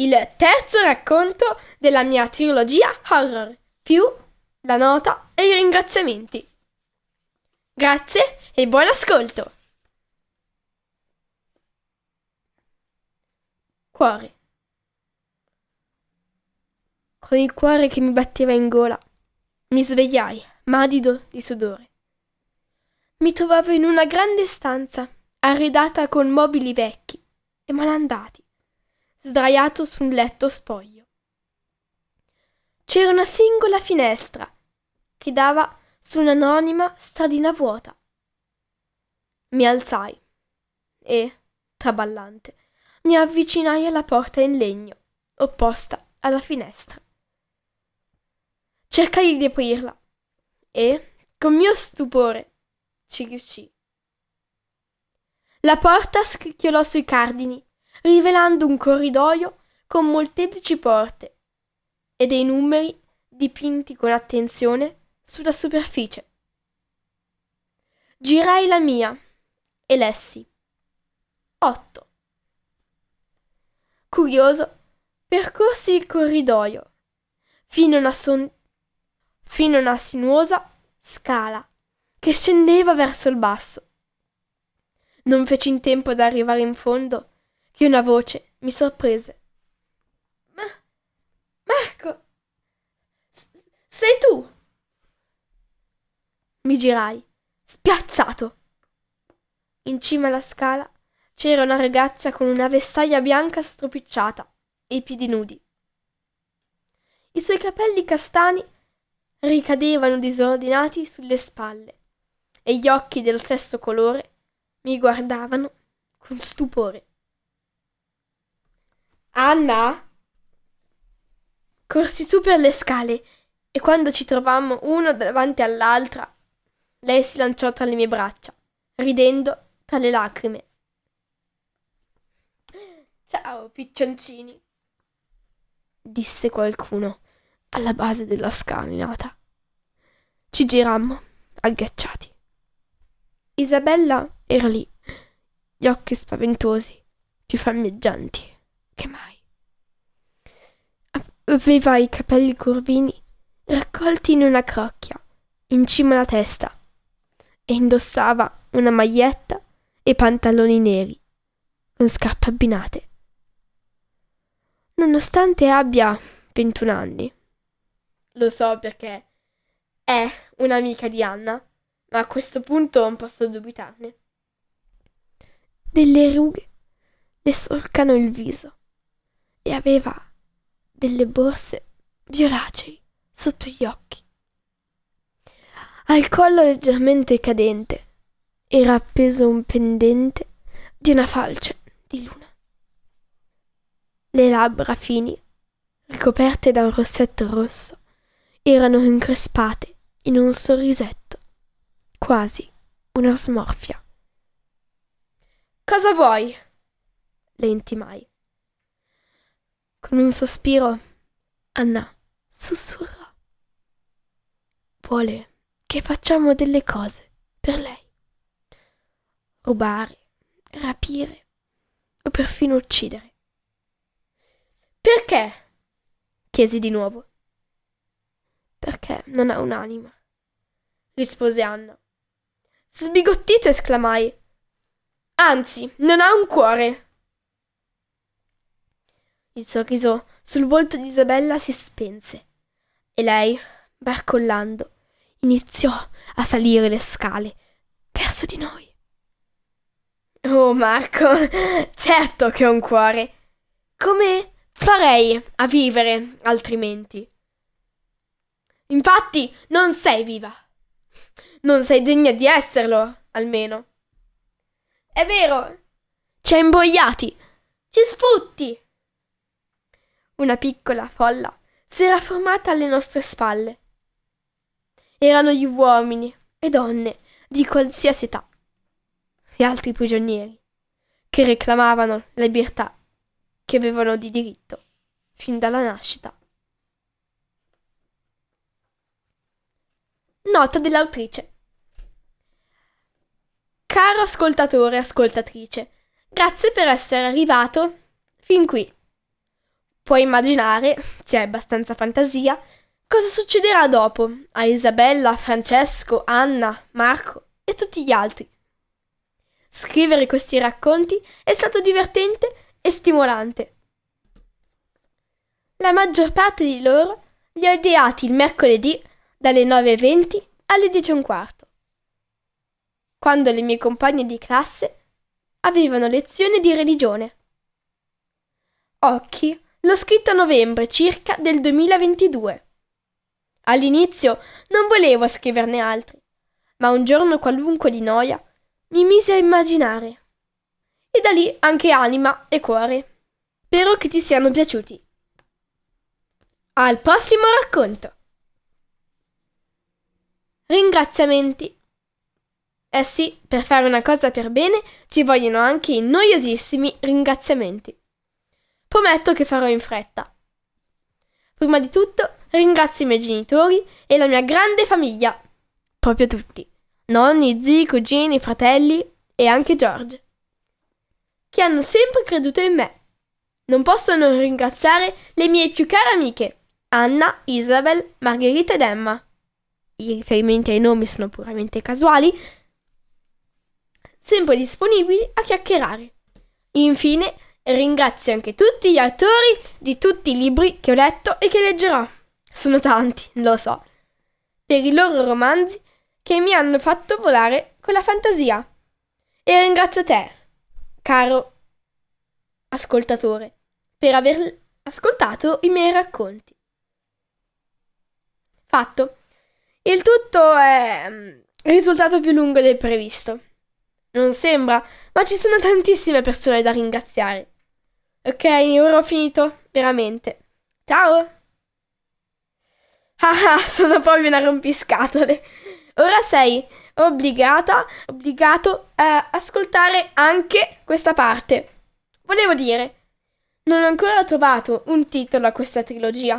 il terzo racconto della mia trilogia horror, più la nota e i ringraziamenti. Grazie e buon ascolto! Cuore. Con il cuore che mi batteva in gola, mi svegliai, madido di sudore. Mi trovavo in una grande stanza arredata con mobili vecchi e malandati, sdraiato su un letto spoglio. C'era una singola finestra che dava su un'anonima stradina vuota. Mi alzai e, traballante, mi avvicinai alla porta in legno, opposta alla finestra. Cercai di aprirla e, con mio stupore, ci riuscii. La porta scricchiolò sui cardini, rivelando un corridoio con molteplici porte e dei numeri dipinti con attenzione sulla superficie. Girai la mia e lessi. Otto. Curioso, percorsi il corridoio fino a una, son- fino a una sinuosa scala che scendeva verso il basso. Non feci in tempo ad arrivare in fondo che una voce mi sorprese. Ma Marco, sei tu? Mi girai, spiazzato. In cima alla scala c'era una ragazza con una vestaglia bianca stropicciata e i piedi nudi. I suoi capelli castani ricadevano disordinati sulle spalle e gli occhi dello stesso colore mi guardavano con stupore. Anna? Corsi su per le scale e quando ci trovammo uno davanti all'altra, lei si lanciò tra le mie braccia, ridendo tra le lacrime. Ciao, piccioncini, disse qualcuno alla base della scalinata. Ci girammo, agghiacciati. Isabella era lì, gli occhi spaventosi, più fiammeggianti che mai. Aveva i capelli curvini raccolti in una crocchia, in cima alla testa, e indossava una maglietta e pantaloni neri, con scarpe abbinate. Nonostante abbia 21 anni. Lo so perché è un'amica di Anna, ma a questo punto non posso dubitarne. Delle rughe le solcano il viso e aveva delle borse violacei sotto gli occhi. Al collo leggermente cadente era appeso un pendente di una falce di luna. Le labbra fini, ricoperte da un rossetto rosso, erano increspate in un sorrisetto, quasi una smorfia. Cosa vuoi? le intimai. Con un sospiro, Anna sussurrò. Vuole che facciamo delle cose per lei. Rubare, rapire o perfino uccidere. Perché? chiesi di nuovo. Perché non ha un'anima, rispose Anna. Sbigottito esclamai. Anzi, non ha un cuore. Il sorriso sul volto di Isabella si spense e lei, barcollando, iniziò a salire le scale verso di noi. Oh Marco, certo che ho un cuore. Come farei a vivere altrimenti? Infatti non sei viva. Non sei degna di esserlo, almeno. È vero, ci hai imboiati, ci sfrutti. Una piccola folla si era formata alle nostre spalle. Erano gli uomini e donne di qualsiasi età e altri prigionieri che reclamavano la libertà che avevano di diritto fin dalla nascita. Nota dell'autrice. Caro ascoltatore e ascoltatrice, grazie per essere arrivato fin qui. Puoi immaginare, se hai abbastanza fantasia, cosa succederà dopo a Isabella, Francesco, Anna, Marco e tutti gli altri. Scrivere questi racconti è stato divertente e stimolante. La maggior parte di loro li ho ideati il mercoledì dalle 9.20 alle 10.15, quando le mie compagne di classe avevano lezione di religione. Occhi l'ho scritto a novembre circa del 2022. All'inizio non volevo scriverne altri, ma un giorno qualunque di noia mi misi a immaginare. E da lì anche anima e cuore. Spero che ti siano piaciuti. Al prossimo racconto! Ringraziamenti. Eh sì, per fare una cosa per bene ci vogliono anche i noiosissimi ringraziamenti. Prometto che farò in fretta. Prima di tutto ringrazio i miei genitori e la mia grande famiglia. Proprio tutti nonni, zii, cugini, fratelli e anche George, che hanno sempre creduto in me. Non posso non ringraziare le mie più care amiche, Anna, Isabel, Margherita ed Emma. I riferimenti ai nomi sono puramente casuali, sempre disponibili a chiacchierare. Infine, ringrazio anche tutti gli autori di tutti i libri che ho letto e che leggerò. Sono tanti, lo so. Per i loro romanzi che mi hanno fatto volare con la fantasia. E ringrazio te, caro ascoltatore, per aver ascoltato i miei racconti. Fatto. Il tutto è mm, risultato più lungo del previsto. Non sembra, ma ci sono tantissime persone da ringraziare. Ok, ora ho finito, veramente. Ciao! Ah, ah sono proprio una rompiscatole. Ora sei obbligata, obbligato a ascoltare anche questa parte. Volevo dire, non ho ancora trovato un titolo a questa trilogia.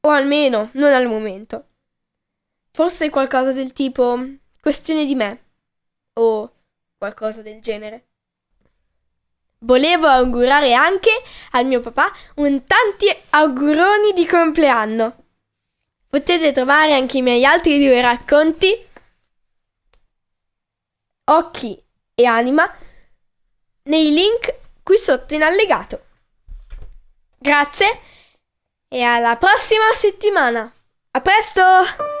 O almeno non al momento. Forse qualcosa del tipo Questione di me. O qualcosa del genere. Volevo augurare anche al mio papà un tanti auguroni di compleanno. Potete trovare anche i miei altri due racconti, Occhi e Anima, nei link qui sotto in allegato. Grazie e alla prossima settimana. A presto!